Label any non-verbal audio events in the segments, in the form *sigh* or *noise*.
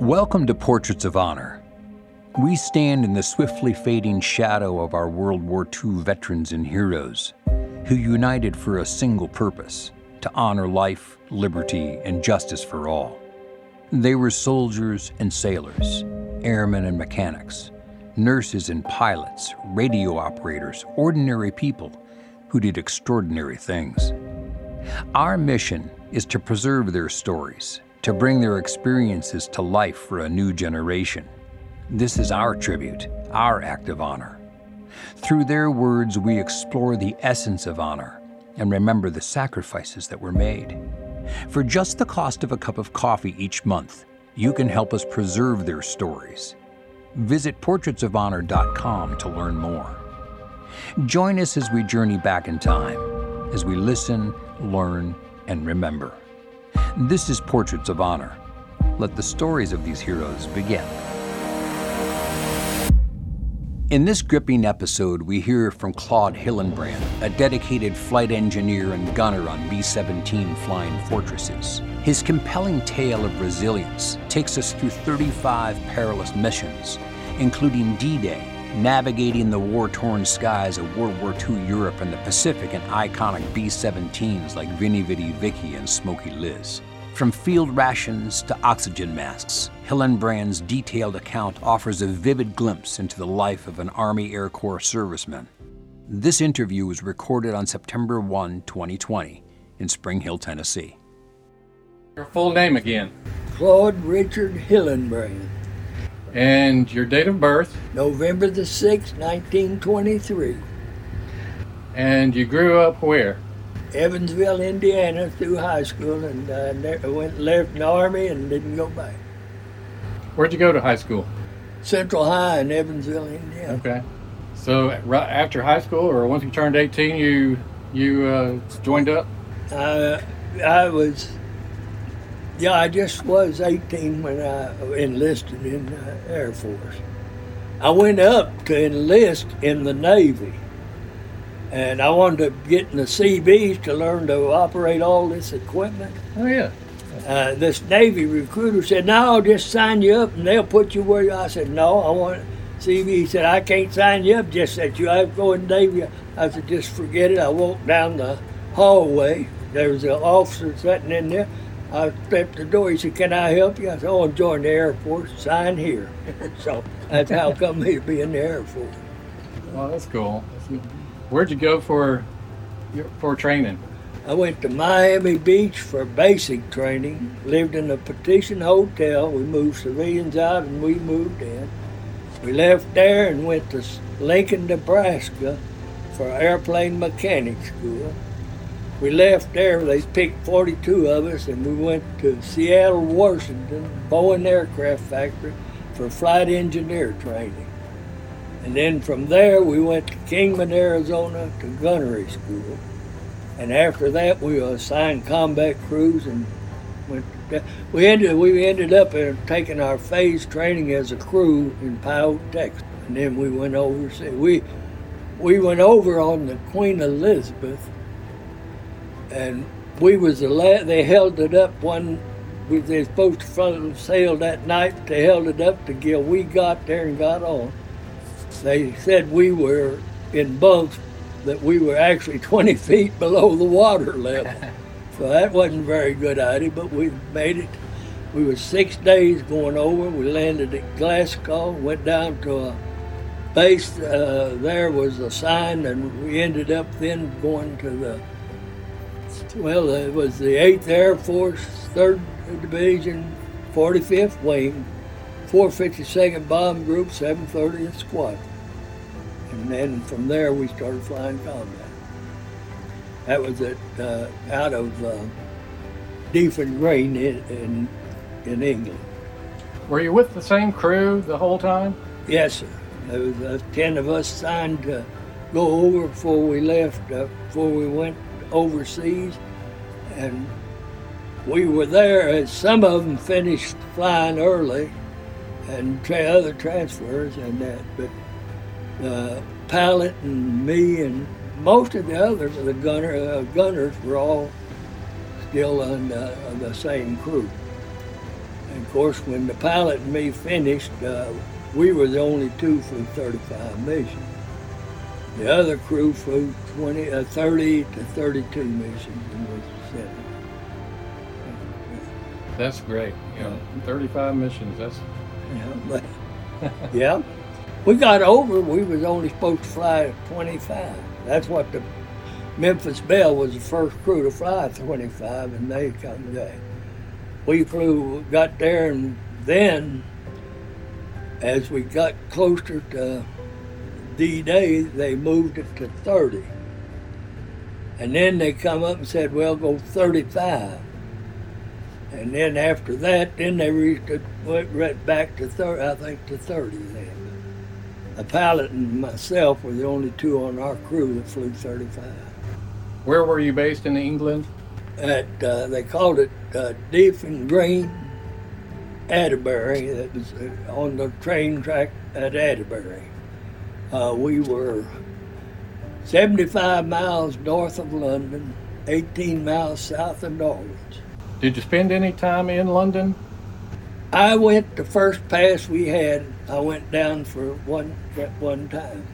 Welcome to Portraits of Honor. We stand in the swiftly fading shadow of our World War II veterans and heroes who united for a single purpose to honor life, liberty, and justice for all. They were soldiers and sailors, airmen and mechanics, nurses and pilots, radio operators, ordinary people who did extraordinary things. Our mission is to preserve their stories, to bring their experiences to life for a new generation. This is our tribute, our act of honor. Through their words, we explore the essence of honor and remember the sacrifices that were made. For just the cost of a cup of coffee each month, you can help us preserve their stories. Visit portraitsofhonor.com to learn more. Join us as we journey back in time, as we listen, learn, and remember. This is Portraits of Honor. Let the stories of these heroes begin. In this gripping episode, we hear from Claude Hillenbrand, a dedicated flight engineer and gunner on B 17 Flying Fortresses. His compelling tale of resilience takes us through 35 perilous missions, including D Day, navigating the war torn skies of World War II Europe and the Pacific in iconic B 17s like Veni Vidi Vicky and Smokey Liz. From field rations to oxygen masks, Hillenbrand's detailed account offers a vivid glimpse into the life of an Army Air Corps serviceman. This interview was recorded on September 1, 2020, in Spring Hill, Tennessee. Your full name again, Claude Richard Hillenbrand, and your date of birth, November the 6th, 1923, and you grew up where? Evansville, Indiana, through high school, and uh, ne- went left the army and didn't go back. Where'd you go to high school? Central High in Evansville, Indiana. Okay. So right after high school, or once you turned 18, you you uh, joined up. Uh, I was, yeah, I just was 18 when I enlisted in the Air Force. I went up to enlist in the Navy, and I wanted to get in the Seabees to learn to operate all this equipment. Oh yeah. Uh, this Navy recruiter said, "No, I'll just sign you up, and they'll put you where you." I said, "No, I want." Seabee he said, "I can't sign you up. Just that you have to go in Navy." I said, "Just forget it." I walked down the hallway. There was an officer sitting in there. I stepped the door. He said, "Can I help you?" I said, "Oh, I'm joining the Air Force. Sign here." *laughs* so that's how come me to be in the Air Force. Well, that's cool. Where'd you go for your- for training? I went to Miami Beach for basic training, lived in a petition hotel. We moved civilians out and we moved in. We left there and went to Lincoln, Nebraska for airplane mechanic school. We left there, they picked 42 of us, and we went to Seattle, Washington, Boeing Aircraft Factory for flight engineer training. And then from there, we went to Kingman, Arizona to gunnery school. And after that, we were assigned combat crews and went. We ended we ended up taking our phase training as a crew in Pyote, Texas, and then we went overseas. We we went over on the Queen Elizabeth, and we was the la- they held it up one. We they were supposed to front sail that night. They held it up to till we got there and got on. They said we were in bunks that we were actually *laughs* 20 feet below the water level. *laughs* so that wasn't a very good idea, but we made it. We were six days going over. We landed at Glasgow, went down to a base. Uh, there was a sign, and we ended up then going to the, well, it was the 8th Air Force, 3rd Division, 45th Wing, 452nd Bomb Group, 730th Squadron. And then from there we started flying combat. That was at, uh, out of uh, Green in, in, in England. Were you with the same crew the whole time? Yes, sir. There was uh, 10 of us signed to go over before we left, uh, before we went overseas. And we were there, and some of them finished flying early and tra- other transfers and that. But the pilot and me and most of the others, of the gunner, uh, gunners, were all still on uh, on the same crew. And of course, when the pilot and me finished, uh, we were the only two flew 35 missions. The other crew flew 20, uh, 30 to 32 missions was. That's great. You know, 35 missions. That's Yeah, but yeah, we got over. We was only supposed to fly 25. That's what the Memphis Belle was the first crew to fly 25, and they come back. We flew, got there, and then as we got closer to D-Day, they moved it to 30. And then they come up and said, well, go 35. And then after that, then they reached it, went right back to 30, I think to 30 then. The pilot and myself were the only two on our crew that flew 35. where were you based in England? At, uh, they called it uh, Deopham Green, Attleborough. That was uh, on the train track at Attleborough. Uh, we were 75 miles north of London, 18 miles south of Norwich. Did you spend any time in London? I went the first pass we had. I went down for one at one time.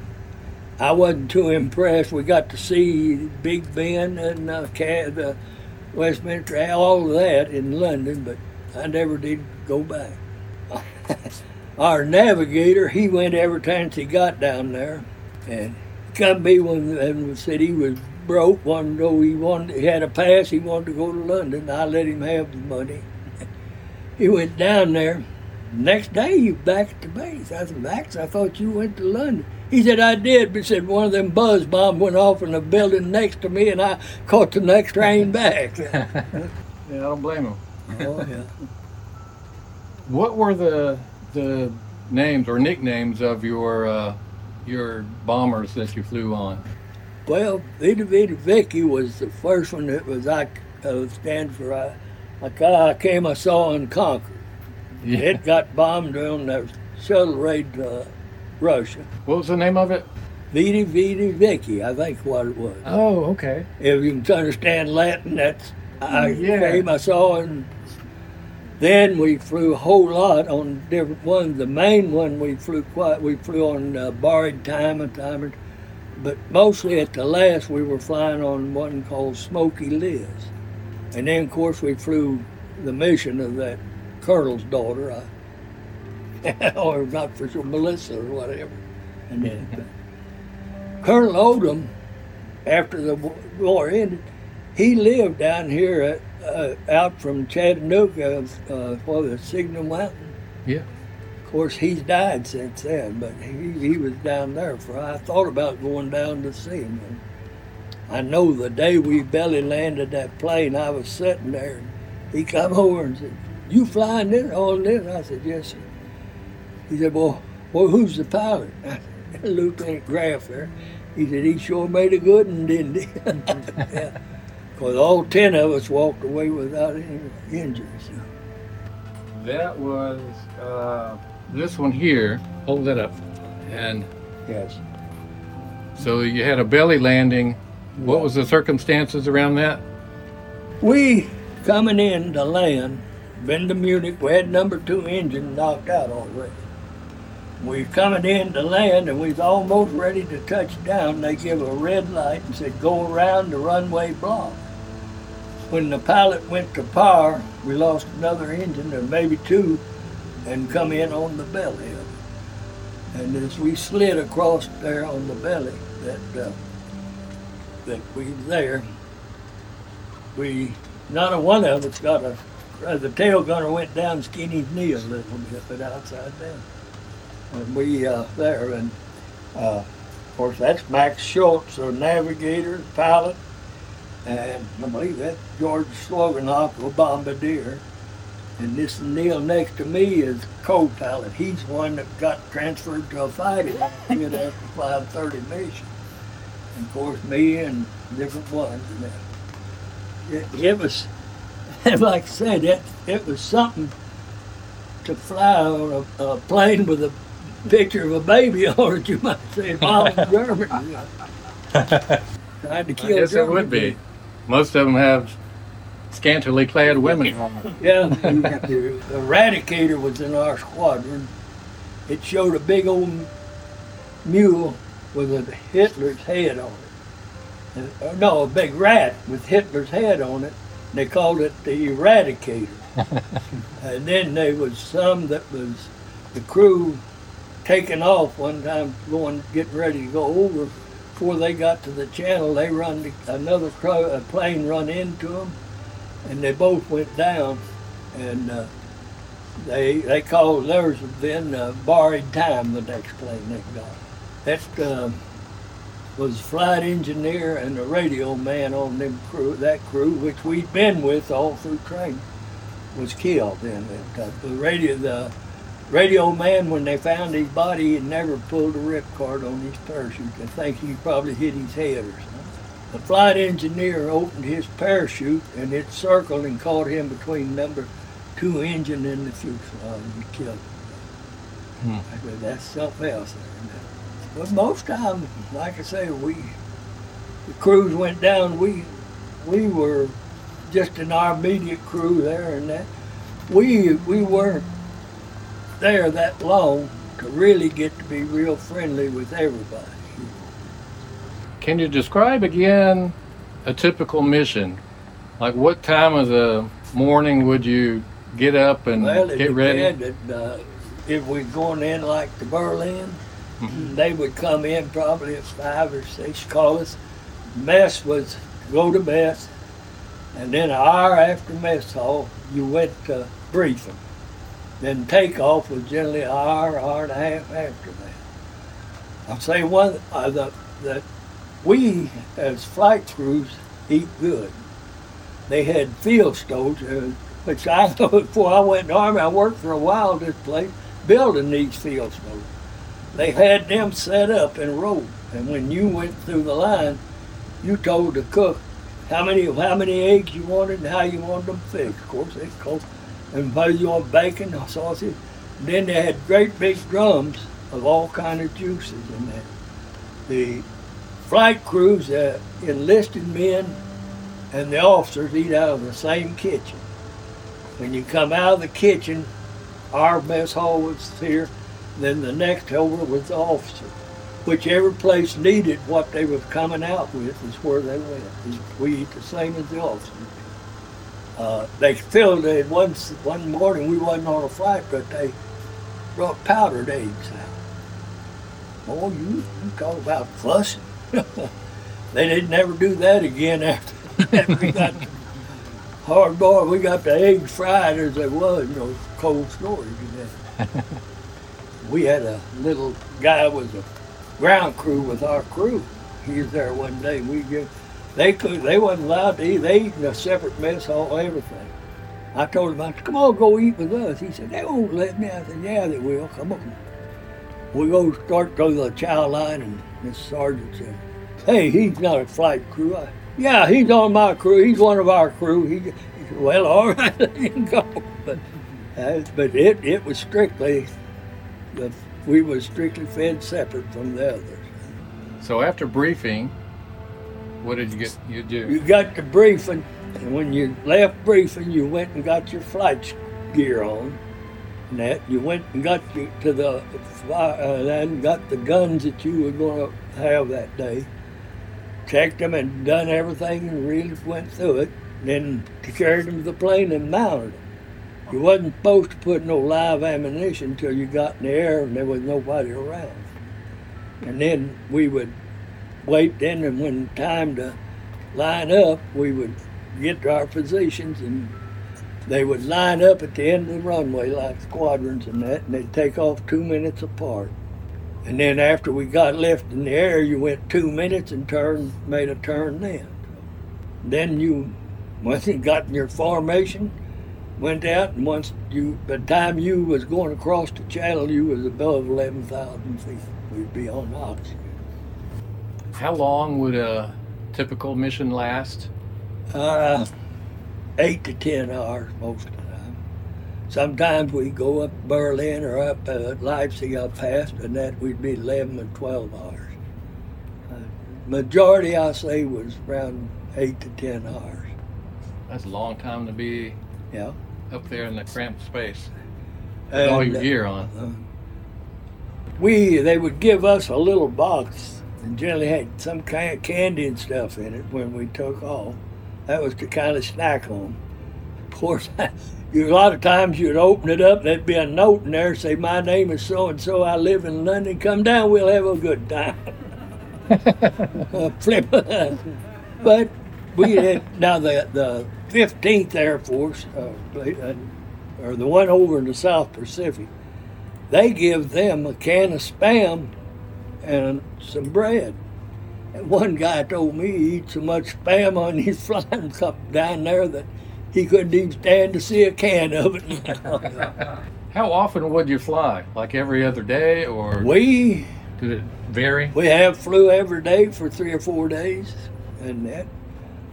I wasn't too impressed. We got to see Big Ben and uh, the Westminster, all of that in London, but I never did go back. *laughs* Our navigator, he went every time he got down there, and come me when and said he was broke. Wanted to go. He wanted. He had a pass. He wanted to go to London. I let him have the money. *laughs* He went down there. Next day, he was back at the base. I said, Max, I thought you went to London. He said, I did, but said one of them buzz bombs went off in the building next to me, and I caught the next train back. *laughs* Yeah, I don't blame him. oh, yeah. What were the the names or nicknames of your uh, your bombers that you flew on? Well, Vita Vita Vicky was the first one that was I uh, stand for. I, I, I came, I saw and conquered. It got bombed on the shuttle raid to Russia. What was the name of it? Vita Vita Vicky, I think what it was. Oh, okay. If you can understand Latin, that's I Yeah. came, I saw, and then we flew a whole lot on different ones. The main one we flew quite, we flew on uh, borrowed time and timers, but mostly at the last we were flying on one called Smokey Liz, and then of course we flew the mission of that colonel's daughter, I, *laughs* or not for sure Melissa or whatever, and then Colonel Odom after the war ended, he lived down here at, uh, out from Chattanooga, uh, for the Signal Mountain. Yeah. Of course, he's died since then, but he, he was down there. For I thought about going down to see him. And I know the day we belly landed that plane, I was sitting there, and he come over and said, "You flying this on this?" I said, "Yes, sir." He said, "Well, well, who's the pilot?" *laughs* I said, Lieutenant Graff there. He said, "He sure made a good one, didn't he?" *laughs* yeah. Because all ten of us walked away without any injuries. That was uh, this one here. Hold that up. And Yes. so you had a belly landing. What was the circumstances around that? We coming in to land, been to Munich, we had number two engine knocked out already. We coming in to land and we was almost ready to touch down. They give a red light and said, go around the runway block. When the pilot went to power, we lost another engine or maybe two and come in on the belly of it. And as we slid across there on the belly that, uh, that we there, we not a one of us got a uh, the tail gunner went down Skinny's knee a little bit, but outside down. And we uh, there and uh, of course that's Max Schultz, our navigator, pilot, and I believe that George Sloganoff, a bombardier. And this Neil next to me is co-pilot. He's one that got transferred to a fighting unit after flying 30 missions. And of course me and different ones. And it, it was, *laughs* like I said, it, it was something to fly on a, a plane with a picture of a baby *laughs* on it, you might say, all German. Trying to I kill guess it would be. Most of them have scantily clad women. On them. Yeah, the Eradicator was in our squadron. It showed a big old mule with a Hitler's head on it. Uh, no, a big rat with Hitler's head on it. They called it the Eradicator. *laughs* and then there was some that was the crew taking off one time, going getting ready to go over. Before they got to the channel, they run another crow, a plane run into them, and they both went down. And uh, they they called theirs then uh, borrowed time. The next plane they got. That uh, was flight engineer and a radio man on them crew. That crew, which we'd been with all through training, was killed. And uh, the radio the radio man, when they found his body, had never pulled a ripcord on his parachute. I think he probably hit his head or something. The flight engineer opened his parachute and it circled and caught him between number two engine and the fuselage and killed him. Hmm. That's something else. But most time, like I say, we the crews went down. We we were just in our immediate crew there, and that we we weren't there that long to really get to be real friendly with everybody. Can you describe again a typical mission? Like what time of the morning would you get up and well, get ready? That, uh, if we're going in like to Berlin, Mm-hmm. They would come in probably at five or six, call us. Mess was go to mess, and then an hour after mess hall, you went to briefing. Then takeoff was generally an hour, hour and a half after that. I'll say one uh, the, that we as flight crews eat good. They had field stoves, uh, which I *laughs* know before I went in the army, I worked for a while this place building these field stoves they had them set up in a row. And when you went through the line, you told the cook how many how many eggs you wanted and how you wanted them fixed. Of course, they cooked you want bacon or sausage. Then they had great big drums of all kind of juices in there. The flight crews, uh, enlisted men, and the officers eat out of the same kitchen. When you come out of the kitchen, our mess hall was here then the next over was the officer. Whichever place needed what they were coming out with is where they went. We eat the same as the officers. Uh, they filled it once one morning we wasn't on a flight, but they brought powdered eggs out. Oh, you, you talk about fussing. *laughs* they didn't ever do that again after, *laughs* after we got hard boiled. We got the eggs fried as they was, you know, cold storage. *laughs* we had a little guy was a ground crew with our crew. He was there one day. We get, they could they wasn't allowed to eat. They eat in a separate mess hall, everything. I told him, I said, come on, go eat with us. He said, they won't let me. I said, yeah, they will. Come on. We go start to the chow line, and this sergeant said, hey, he's not a flight crew. I, yeah, he's on my crew. He's one of our crew. He, said, well, all right, *laughs* let him go. But, uh, but it, it was strictly the, we were strictly fed separate from the others. So after briefing, what did you get? You do? You got the briefing, and when you left briefing, you went and got your flight gear on. And that you went and got you to the uh, then got the guns that you were going to have that day. Checked them and done everything and really went through it. Then carried them to the plane and mounted them. You wasn't supposed to put no live ammunition until you got in the air and there was nobody around. And then we would wait then and when time to line up, we would get to our positions and they would line up at the end of the runway like squadrons and that, and they'd take off two minutes apart. And then after we got left in the air, you went two minutes and turned, made a turn then. Then you, once you got in your formation, went out, and once you, by the time you was going across the channel, you was above 11,000 feet. We'd be on oxygen. How long would a typical mission last? Uh, eight to ten hours most of the time. Sometimes we go up Berlin or up uh, Leipzig up past, and that we'd be 11 and 12 hours. Uh, majority, I say, was around eight to ten hours. That's a long time to be Yeah. up there in the cramped space with all your uh, gear on. we they would give us a little box and generally had some kind of candy and stuff in it when we took off. That was to kind of snack on. Of course, you *laughs* a lot of times you'd open it up, there'd be a note in there say, "My name is so and so. I live in London. Come down. We'll have a good time." *laughs* uh, flip. *laughs* but we had now the the 15th Air Force, uh, uh, or the one over in the South Pacific they give them a can of spam and some bread. And one guy told me he eats so much spam on his *laughs* flying cup down there that he couldn't even stand to see a can of it. *laughs* How often would you fly? Like every other day, or we did it vary? we have flew every day for three or four days, and that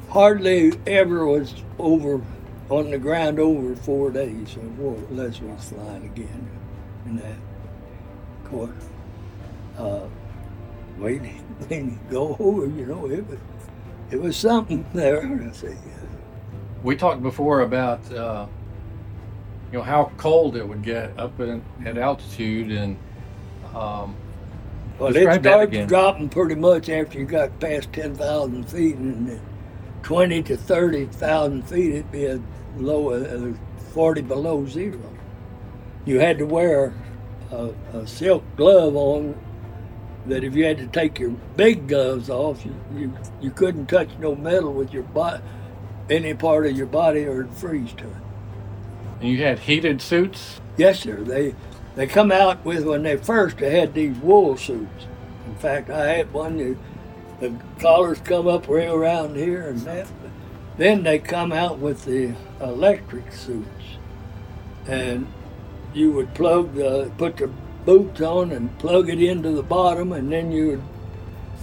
hardly ever was over on the ground over four days unless we was flying again. And that, of course, uh, we *laughs* when go over, you know, it was it was something there. We talked before about uh, you know how cold it would get up in, at altitude, and um, well, it starts dropping pretty much after you got past ten thousand feet, and twenty to thirty thousand feet, it'd be a low, uh, forty below zero. You had to wear a, a silk glove on. That if you had to take your big gloves off, you, you, you couldn't touch no metal with your body, any part of your body, or it'd freeze to it. and you had heated suits. Yes, sir. They they come out with when they first they had these wool suits. In fact, I had one. The, the collars come up way around here and that. Then they come out with the electric suits, and you would plug the put the boots on and plug it into the bottom, and then you would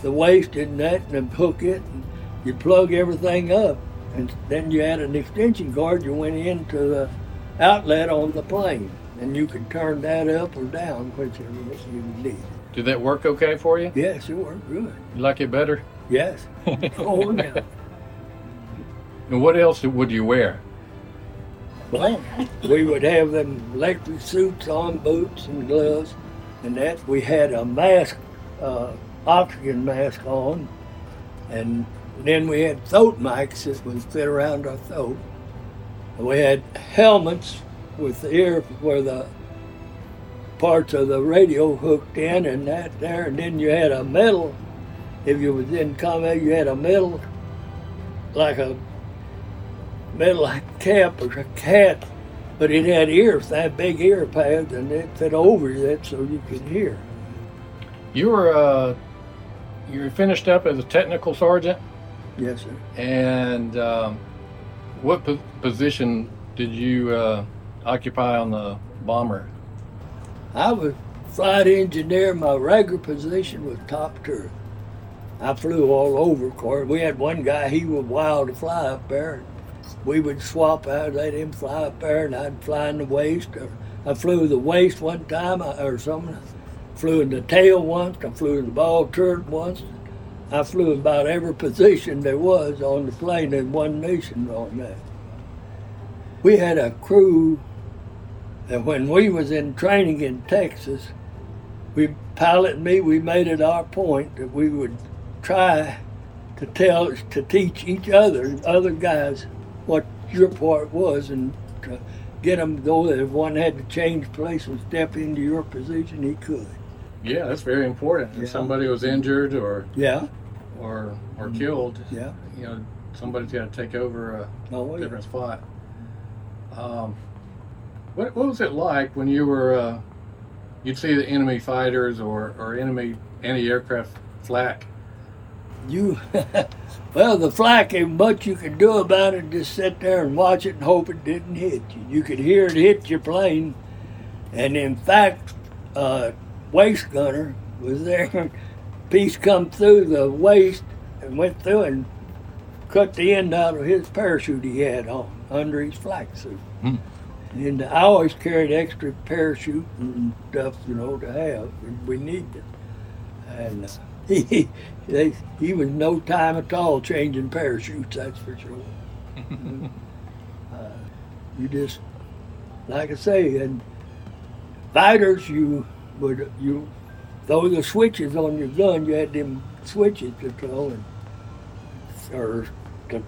the waist in that and hook it, and you plug everything up, and then you had an extension cord. You went into the outlet on the plane, and you could turn that up or down, whichever you need. Did that work okay for you? Yes, it worked good. You like it better? Yes. *laughs* oh, yeah. And what else would you wear? Well, we would have them electric suits on, boots and gloves, and that we had a mask, uh, oxygen mask on, and then we had throat mics that would fit around our throat. We had helmets with the ear where the parts of the radio hooked in and that there, and then you had a metal. If you was in combat, you had a metal, like a metal cap or a hat, but it had ears, that big ear pads, and it fit over that so you could hear. You were uh, you were finished up as a technical sergeant, Yes, sir. and um, what po- position did you uh, occupy on the bomber? I was flight engineer. My regular position was top turret. I flew all over, of course. We had one guy, he was wild to fly up there. We would swap out, let him fly up there, and I'd fly in the waist. Or I flew the waist one time, or something. Flew in the tail once. I flew in the ball turret once. I flew about every position there was on the plane in one nation on that. We had a crew that when we was in training in Texas, we pilot and me, we made it our point that we would try to tell to teach each other, other guys, what your part was, and to get them though that if one had to change place and step into your position, he could. Yeah, that's very important. Yeah. If somebody was injured or Yeah, or or killed, yeah. you know, somebody's got to take over a Oh, yeah. different spot. Um, what, what was it like when you were uh, you'd see the enemy fighters or, or enemy anti-aircraft flak? You, *laughs* well, the flak ain't much you could do about it. Just sit there and watch it and hope it didn't hit you. You could hear it hit your plane, and in fact, uh, waist gunner was there. *laughs* Piece come through the waist and went through and cut the end out of his parachute he had on under his flak suit. Hmm. And I always carried extra parachute and stuff, you know, to have. We need it. And uh, *laughs* he, they, he was no time at all changing parachutes, that's for sure. *laughs* uh, you just, like I say, and fighters, you would you throw the switches on your gun. You had them switches to throw and or to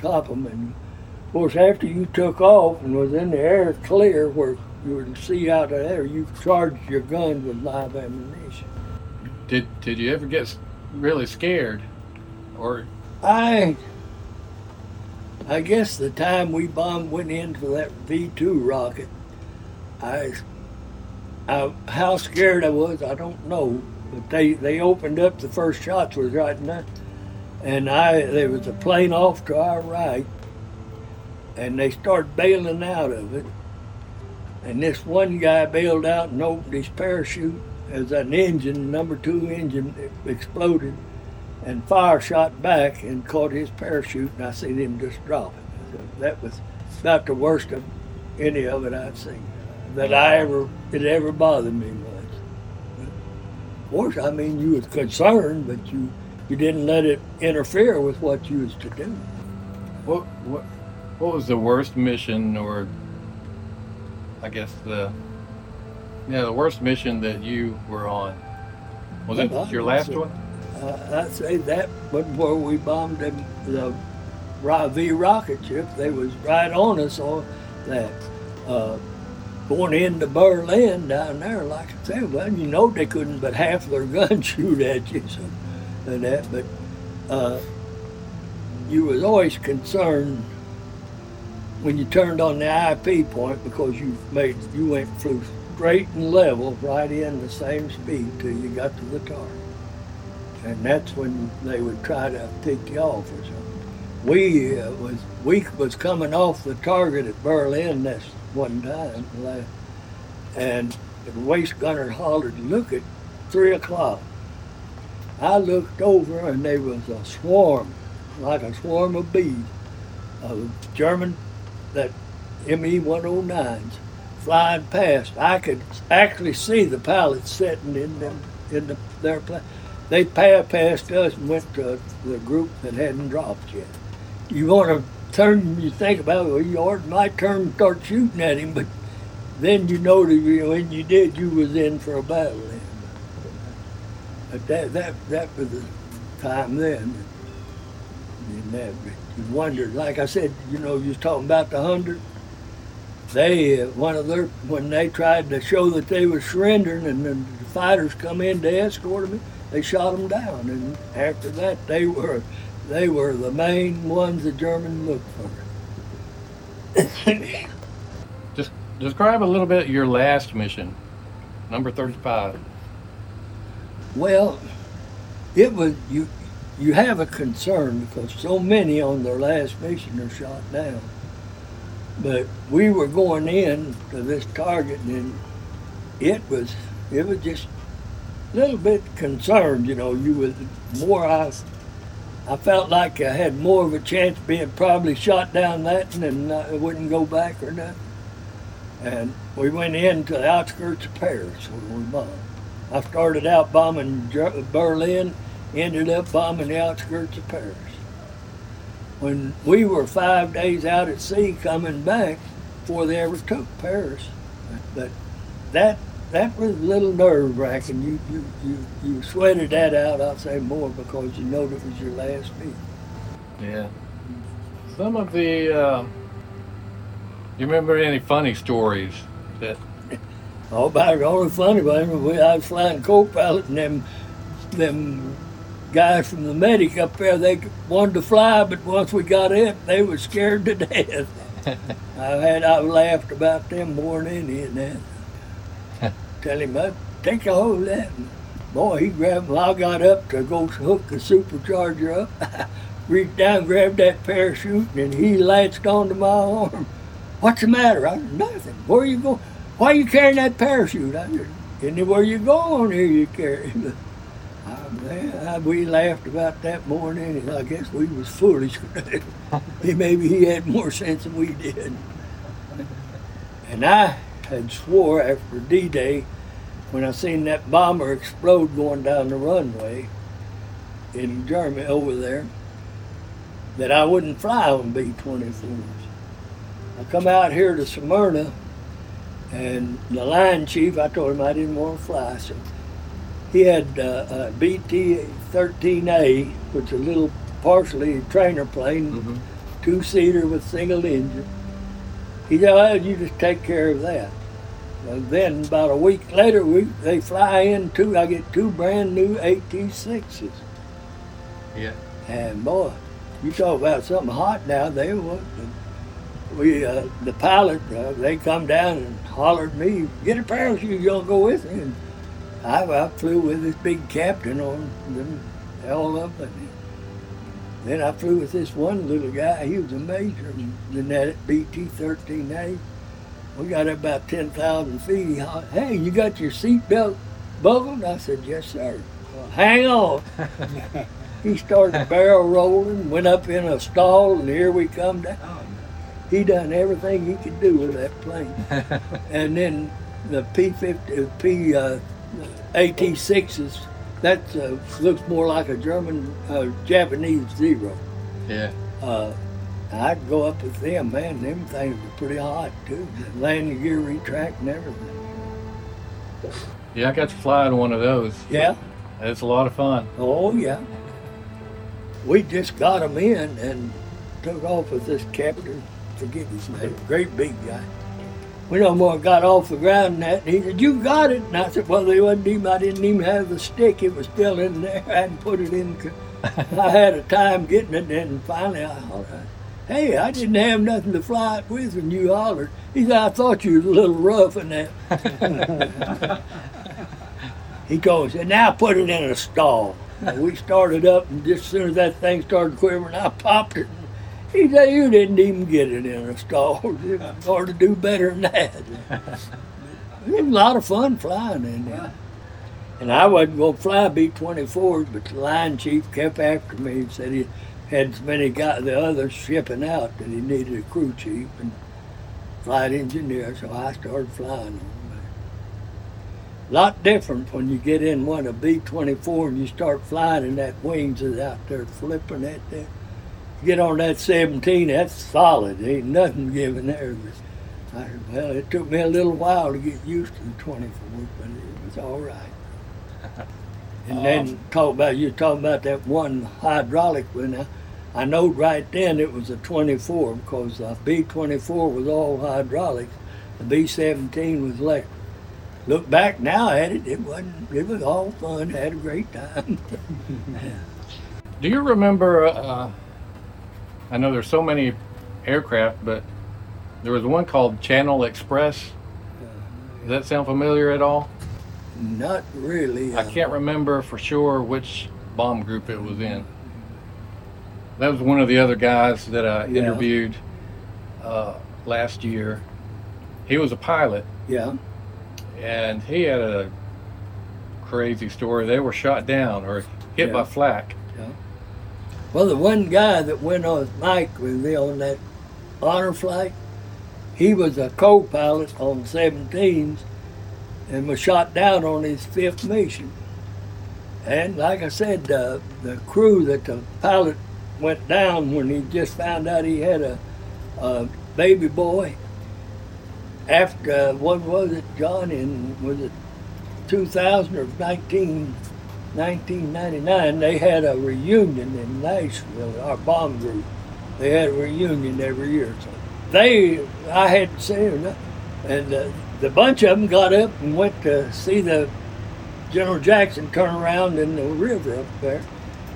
top them. And of course, after you took off and was in the air clear, where you would see out of there, you charged your gun with live ammunition. Did Did you ever get really scared, or I I guess the time we bombed went into that V two rocket, I, I how scared I was I don't know, but they they opened up the first shots was right there, and I there was a plane off to our right, and they started bailing out of it, and this one guy bailed out and opened his parachute as an engine number two engine exploded and fire shot back and caught his parachute, and I seen him just drop it. That was about the worst of any of it I've seen that I ever it ever bothered me much. Of course, I mean you was concerned, but you you didn't let it interfere with what you was to do. what what what was the worst mission, or I guess the yeah the worst mission that you were on? Was it your last one? Uh, I'd say that was where we bombed them, the V rocket ship. They was right on us on that. Uh, going into Berlin down there, like I said, well, you know they couldn't but half their *laughs* guns shoot at you, so and that. But uh, you was always concerned when you turned on the IP point because you made you went flew straight and level right in the same speed till you got to the target and that's when they would try to pick you off or something. We uh, was we was coming off the target at Berlin this one time, and the waist gunner hollered, "Look at three o'clock." I looked over, and there was a swarm, like a swarm of bees, of German that ME 109s flying past. I could actually see the pilots sitting in them in the, their plane they passed past us and went to the group that hadn't dropped yet. You want to turn, you think about it, well, you ought, might turn and start shooting at him, but then you know that you, when you did, you was in for a battle then. But that, that, that was the time then. And that, you wondered, like I said, you know, you was talking about the hundred. They, one of their, when they tried to show that they were surrendering and the fighters come in to escort them, they shot them down, and after that, they were they were the main ones the Germans looked for. *coughs* Just describe a little bit your last mission, number thirty-five. well, it was you. You have a concern because so many on their last mission are shot down. But we were going in to this target, and it was it was just a little bit concerned. You know, you was more I. I felt like I had more of a chance being probably shot down that and I wouldn't go back or nothing. And we went into the outskirts of Paris when we bombed. I started out bombing Berlin, ended up bombing the outskirts of Paris. When we were five days out at sea coming back before they ever took Paris, but that that was a little nerve wracking. You, you you you sweated that out. I'll say more because you know it was your last meet. Yeah. Some of the. Uh, you remember any funny stories that? *laughs* All about the only funny one, we, I was flying co-pilot and them them guys from the medic up there, they wanted to fly, but once we got in, they were scared to *laughs* death. I had I laughed about them more than any of that. *laughs* Tell him, "Uh, take a hold of that. Boy, he grabbed. Well, I got up to go hook the supercharger up. *laughs* Reached down, grabbed that parachute, and he latched onto my arm. What's the matter? I said, nothing. Where are you going? Why are you carrying that parachute? I said, anywhere you go on here, you carry it. Ah, I- we laughed about that more than anything. I guess we was foolish. *laughs* Maybe he had more sense than we did. And I had swore after D-Day, when I seen that bomber explode going down the runway in Germany over there, that I wouldn't fly on B-24s. I come out here to Smyrna, and the line chief, I told him I didn't want to fly, he had uh, a BT-13A, which is a little partially trainer plane, Mhm. two-seater with single engine. He said, well, you just take care of that. And then about a week later, we they fly in two. I get two brand new AT6s. Yeah. And boy, you talk about something hot now. there. What we uh, the pilot uh, they come down and hollered at me, "Get a parachute, you gonna go with me." And I, I flew with this big captain on them all up, and then I flew with this one little guy. He was a major in that BT-13A. We got up about ten thousand feet. He hollered, "Hey, you got your seatbelt buckled?" I said, "Yes, sir." Well, hang on. *laughs* He started barrel rolling, went up in a stall, and here we come down. He done everything he could do with that plane. *laughs* and then the P50, P uh, AT6s, that uh, looks more like a German, uh, Japanese zero. Yeah. Uh, I'd go up with them, man. Them things were pretty hot too. Landing gear retract and everything. Yeah, I got to fly in one of those. Yeah. It's a lot of fun. Oh yeah. We just got him in and took off with this captain. Forget his name. Great big guy. We no more got off the ground than that. And he said, "You got it." And I said, "Well, they wasn't even. I didn't even have the stick. It was still in there. I hadn't put it in. *laughs* I had a time getting it. And finally, I hollered, "Hey, I didn't have nothing to fly it with when you hollered." He said, "I thought you was a little rough in that." *laughs* He goes, and now put it in a stall. And we started up, and just as soon as that thing started quivering, I popped it. He said, You didn't even get it in a stall. You ought to do better than that. *laughs* It was a lot of fun flying in there. And I wasn't going to fly B 24s, but the line chief kept after me and said he had as many got the others shipping out that he needed a crew chief and flight engineer, so I started flying them lot different when you get in one of B twenty four and you start flying and that wings is out there flipping at there. Get on that seventeen, that's solid. Ain't nothing giving there. But I said, well, it took me a little while to get used to the twenty four, but it was all right. *laughs* And then talk about you talking about that one hydraulic one. I, I know right then it was a 24 because the B24 was all hydraulics, the B17 was electric look back now at it, it wasn't. It was all fun. Had a great time. *laughs* *laughs* Do you remember? Uh, I know there's so many aircraft, but there was one called Channel Express. Does that sound familiar at all? Not really. I uh, can't remember for sure which bomb group it was in. That was one of the other guys that I Yeah. interviewed uh, last year. He was a pilot, Yeah. and he had a crazy story. They were shot down or hit Yeah. by flak. Well, the one guy that went on Mike with me on that honor flight, he was a co-pilot on 17s and was shot down on his fifth mission. And like I said, uh, the crew that the pilot went down when he just found out he had a, a baby boy. After uh, what was it, John? In was it 2000 or 19? 1999, they had a reunion in Nashville, our bomb group. They had a reunion every year. So they, I hadn't seen them. And uh, the bunch of them got up and went to see the General Jackson turn around in the river up there.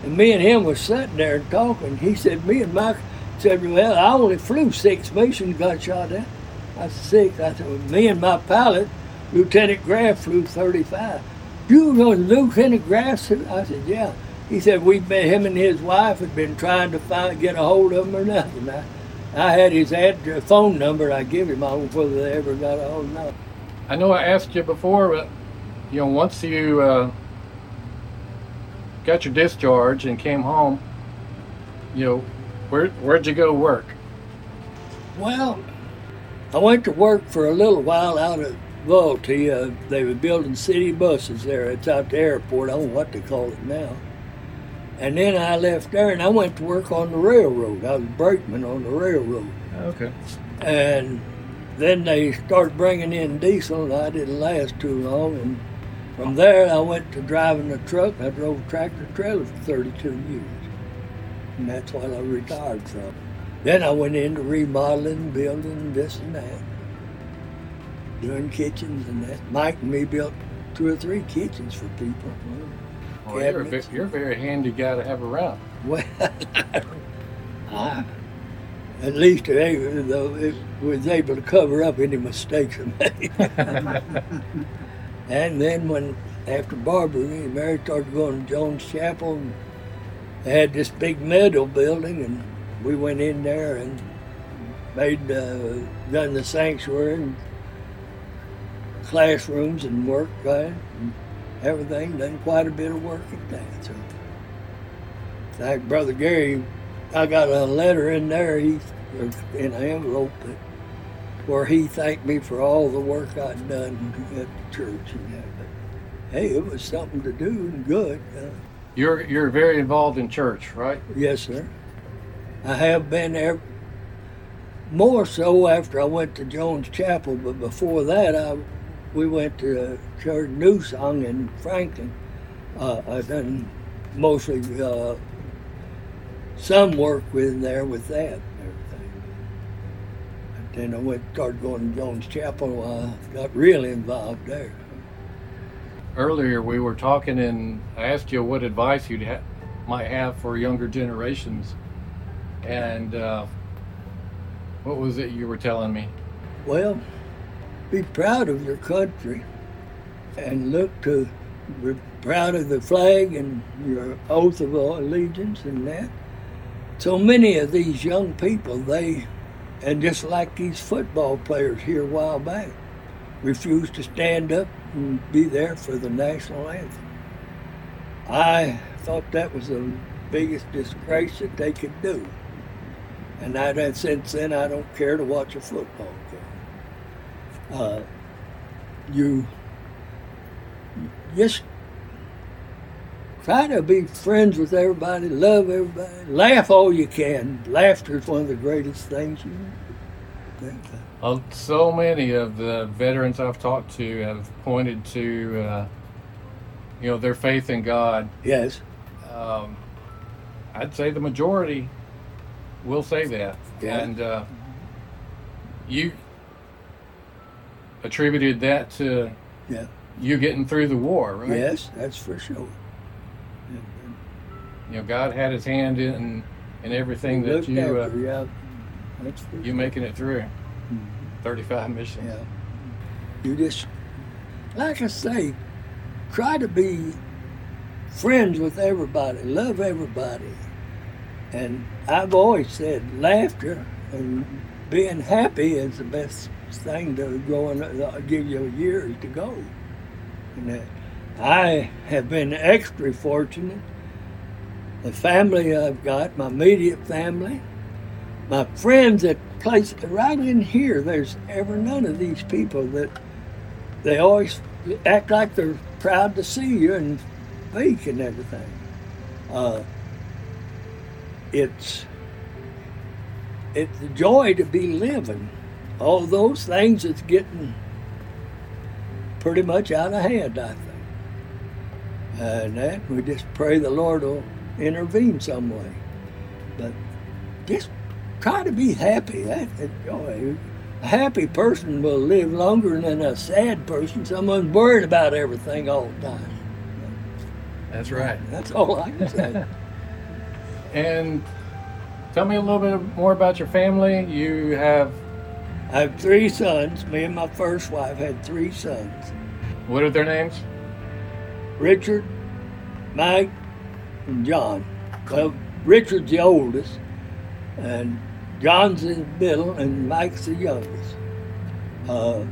And me and him was sitting there and talking. He said, me and Mike said, well, I only flew six missions, got shot at. I said, six. I said, well, me and my pilot, Lieutenant Graff, flew 35. You know Lieutenant Graff? I said, yeah. He said, we've been, him and his wife had been trying to find, get a hold of him or nothing. I, I had his ad, phone number. I give him. I don't know whether they ever got a hold of him. I know I asked you before, but you know, once you uh, got your discharge and came home, you know, where where'd you go work? Well, I went to work for a little while out at Loyalty. Uh, they were building city buses there. It's out the airport. I don't know what they call it now. And then I left there and I went to work on the railroad. I was brakeman on the railroad. Okay. And then they started bringing in diesel, and I didn't last too long. And from there, I went to driving a truck. I drove a tractor trailer for 32 years. And that's what I retired from. Then I went into remodeling, building this and that, doing kitchens and that. Mike and me built two or three kitchens for people. Well, you're, a, ve- you're a very handy guy to have around. Well, *laughs* I, at least they, though, it was able to cover up any mistakes I made. *laughs* and then when, after Barbara and Mary started going to Jones Chapel, and they had this big metal building, and we went in there and made, uh, done the sanctuary and classrooms and work, right? And everything, done quite a bit of work at that. So. In fact, Brother Gary, I got a letter in there, he, in an envelope, that, where he thanked me for all the work I'd done at the church and hey, it was something to do and good. Uh, You're you're very involved in church, right? yes, sir. I have been there more so after I went to Jones Chapel, but before that, I we went to church New Song in Franklin. Uh, I done mostly uh, some work with there with that and everything. And then I went started going to Jones Chapel. I got really involved there. Earlier we were talking, and I asked you what advice you ha- might have for younger generations, and uh, what was it you were telling me? Well, be proud of your country and look to be proud of the flag and your oath of allegiance and that. So many of these young people, they, and just like these football players here a while back, refused to stand up and be there for the national anthem. I thought that was the biggest disgrace that they could do. And I, since then, I don't care to watch a football. Uh, you just try to be friends with everybody, love everybody, laugh all you can. Laughter is one of the greatest things you can. Uh, so many of the veterans I've talked to have pointed to, uh, you know, their faith in God. Yes, Um, I'd say the majority will say that, Yeah. and uh, you attributed that to Yeah. you getting through the war, right? yes, that's for sure. You know, God had His hand in in everything that you uh, yeah. That's for you sure. making it through. Mhm. Thirty-five missions. Yeah. You just, like I say, try to be friends with everybody, love everybody. And I've always said laughter and being happy is the best thing to go and give you years to go. And I have been extra fortunate. The family I've got, my immediate family, my friends that place right in here, there's ever none of these people that they always act like they're proud to see you and speak and everything. Uh, it's it's a joy to be living. All those things that's getting pretty much out of hand, I think. And that we just pray the Lord will intervene some way. But just try to be happy. That, joy. Oh, a happy person will live longer than a sad person. Someone's worried about everything all the time. That's right. That's all I can say. *laughs* And tell me a little bit more about your family. You have I have three sons. Me and my first wife had three sons. what are their names? Richard, Mike, and John. Well, Richard's the oldest, and John's in the middle, and Mike's the youngest. Uh,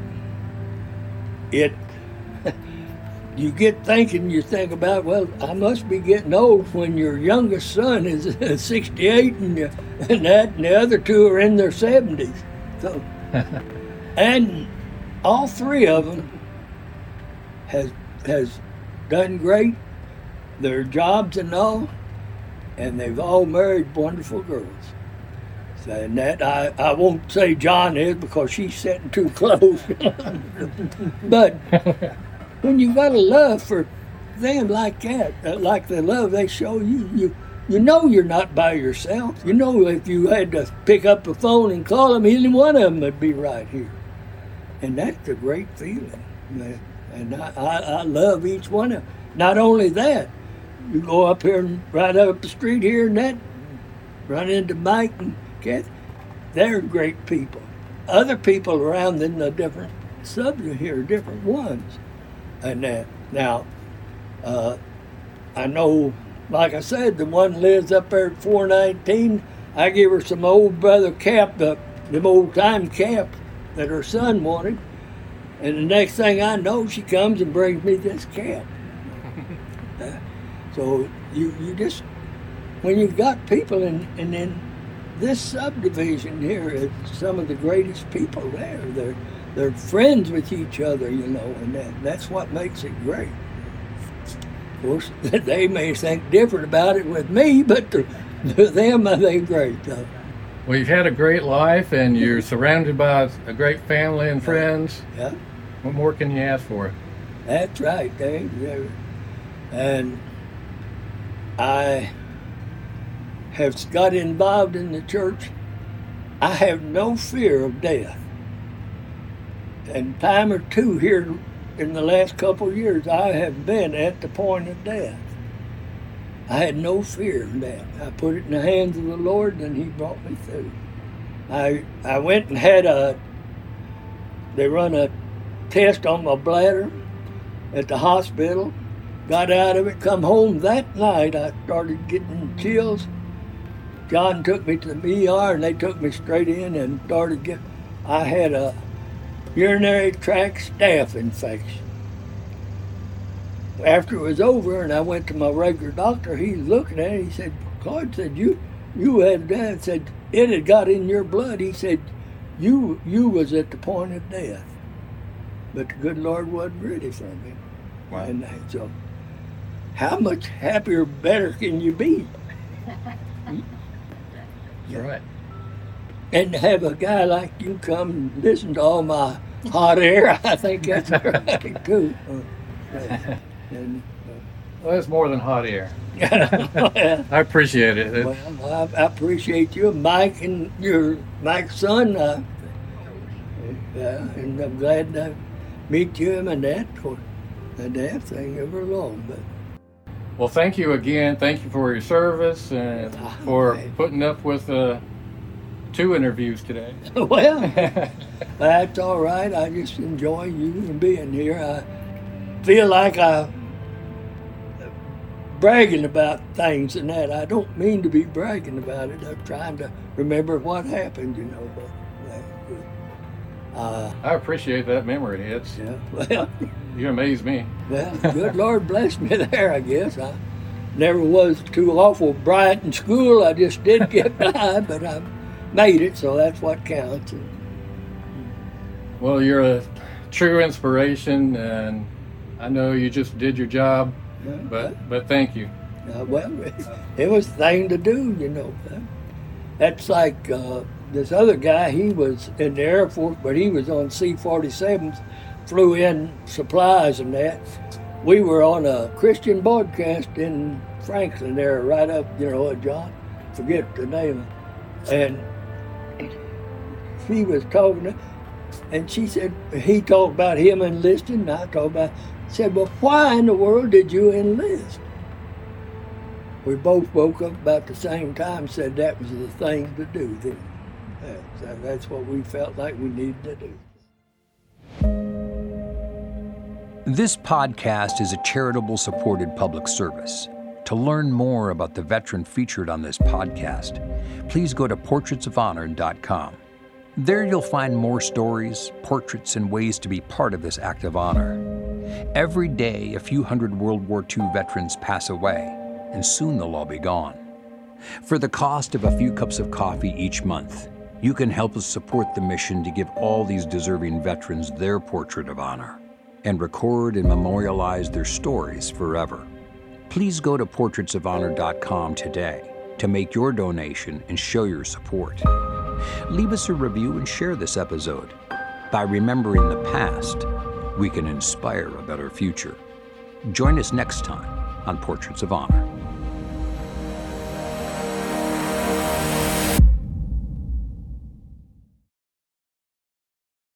it, *laughs* you get thinking, you think about, well, I must be getting old when your youngest son is *laughs* 68 and, and that, and the other two are in their 70s. So, *laughs* and all three of them has has done great. Their jobs and all, and they've all married wonderful girls. And that I, I won't say John is because she's sitting too close. *laughs* but when you got a love for them like that, uh, like the love they show you, you you know you're not by yourself. You know if you had to pick up the phone and call them, any one of them would be right here. And that's a great feeling. And I, I, I love each one of them. Not only that, you go up here and right up the street here and that, run into Mike and Kathy. They're great people. Other people around in the different subs here, different ones. And that. Now, uh, I know like I said, the one lives up there at 419. I give her some old brother cap, the them old time cap that her son wanted. And the next thing I know, she comes and brings me this cap. uh, *laughs* so you, you just, when you've got people in, and then this subdivision here is some of the greatest people there. They're, they're friends with each other, you know, and that, that's what makes it great. Of course, *laughs* they may think different about it with me, but to, to them, I think great though. Well, you've had a great life, and you're surrounded by a great family and friends. Yeah. What more can you ask for? That's right, Dave. And I have got involved in the church. I have no fear of death. And time or two here in the last couple of years, I have been at the point of death. I had no fear of that. I put it in the hands of the Lord, and He brought me through. I I went and had a. They run a test on my bladder at the hospital. Got out of it. Come home that night. I started getting chills. John took me to the ER, and they took me straight in and started getting. I had a urinary tract staph infection. After it was over and I went to my regular doctor, he's looking at it, he said, Claude said, you you had that said it had got in your blood. He said, You you was at the point of death. But the good Lord wasn't ready for me. Wow. And so how much happier, better can you be? *laughs* You're right. And to have a guy like you come and listen to all my hot air. *laughs* I think that's right too. And, uh, *laughs* well, that's more than hot air. *laughs* I appreciate it. Well, I, I, appreciate you, Mike, and your Mike's son. Uh, uh, and I'm glad to meet you and that for the death thing ever long. But well, thank you again. Thank you for your service and for putting up with uh, two interviews today. *laughs* well, that's all right. I just enjoy you being here. I feel like I'm bragging about things and that. I don't mean to be bragging about it. I'm trying to remember what happened, you know. But, uh, I appreciate that memory. It's yeah. Well, you amaze me. Well, *laughs* good Lord bless me there. I guess I never was too awful bright in school. I just did get *laughs* by, but I made it, so that's what counts. Well, you're a true inspiration, and I know you just did your job, but but thank you. Uh, well, *laughs* it was the thing to do, you know. That's like uh, this other guy. He was in the Air Force, but he was on C-47s, flew in supplies and that. We were on a Christian broadcast in Franklin there, right up, you know, John, forget the name, and she was talking, to, and she said, he talked about him enlisting, and I talked about, said, well, why in the world did you enlist? We both woke up about the same time, said that was the thing to do then. That's what we felt like we needed to do. This podcast is a charitable supported public service. To learn more about the veteran featured on this podcast, please go to portraitsofhonor.com. There you'll find more stories, portraits, and ways to be part of this act of honor. Every day, a few hundred World War II veterans pass away, and soon they'll all be gone. For the cost of a few cups of coffee each month, you can help us support the mission to give all these deserving veterans their portrait of honor and record and memorialize their stories forever. Please go to portraitsofhonor.com today to make your donation and show your support. Leave us a review and share this episode. By remembering the past, we can inspire a better future. Join us next time on Portraits of Honor.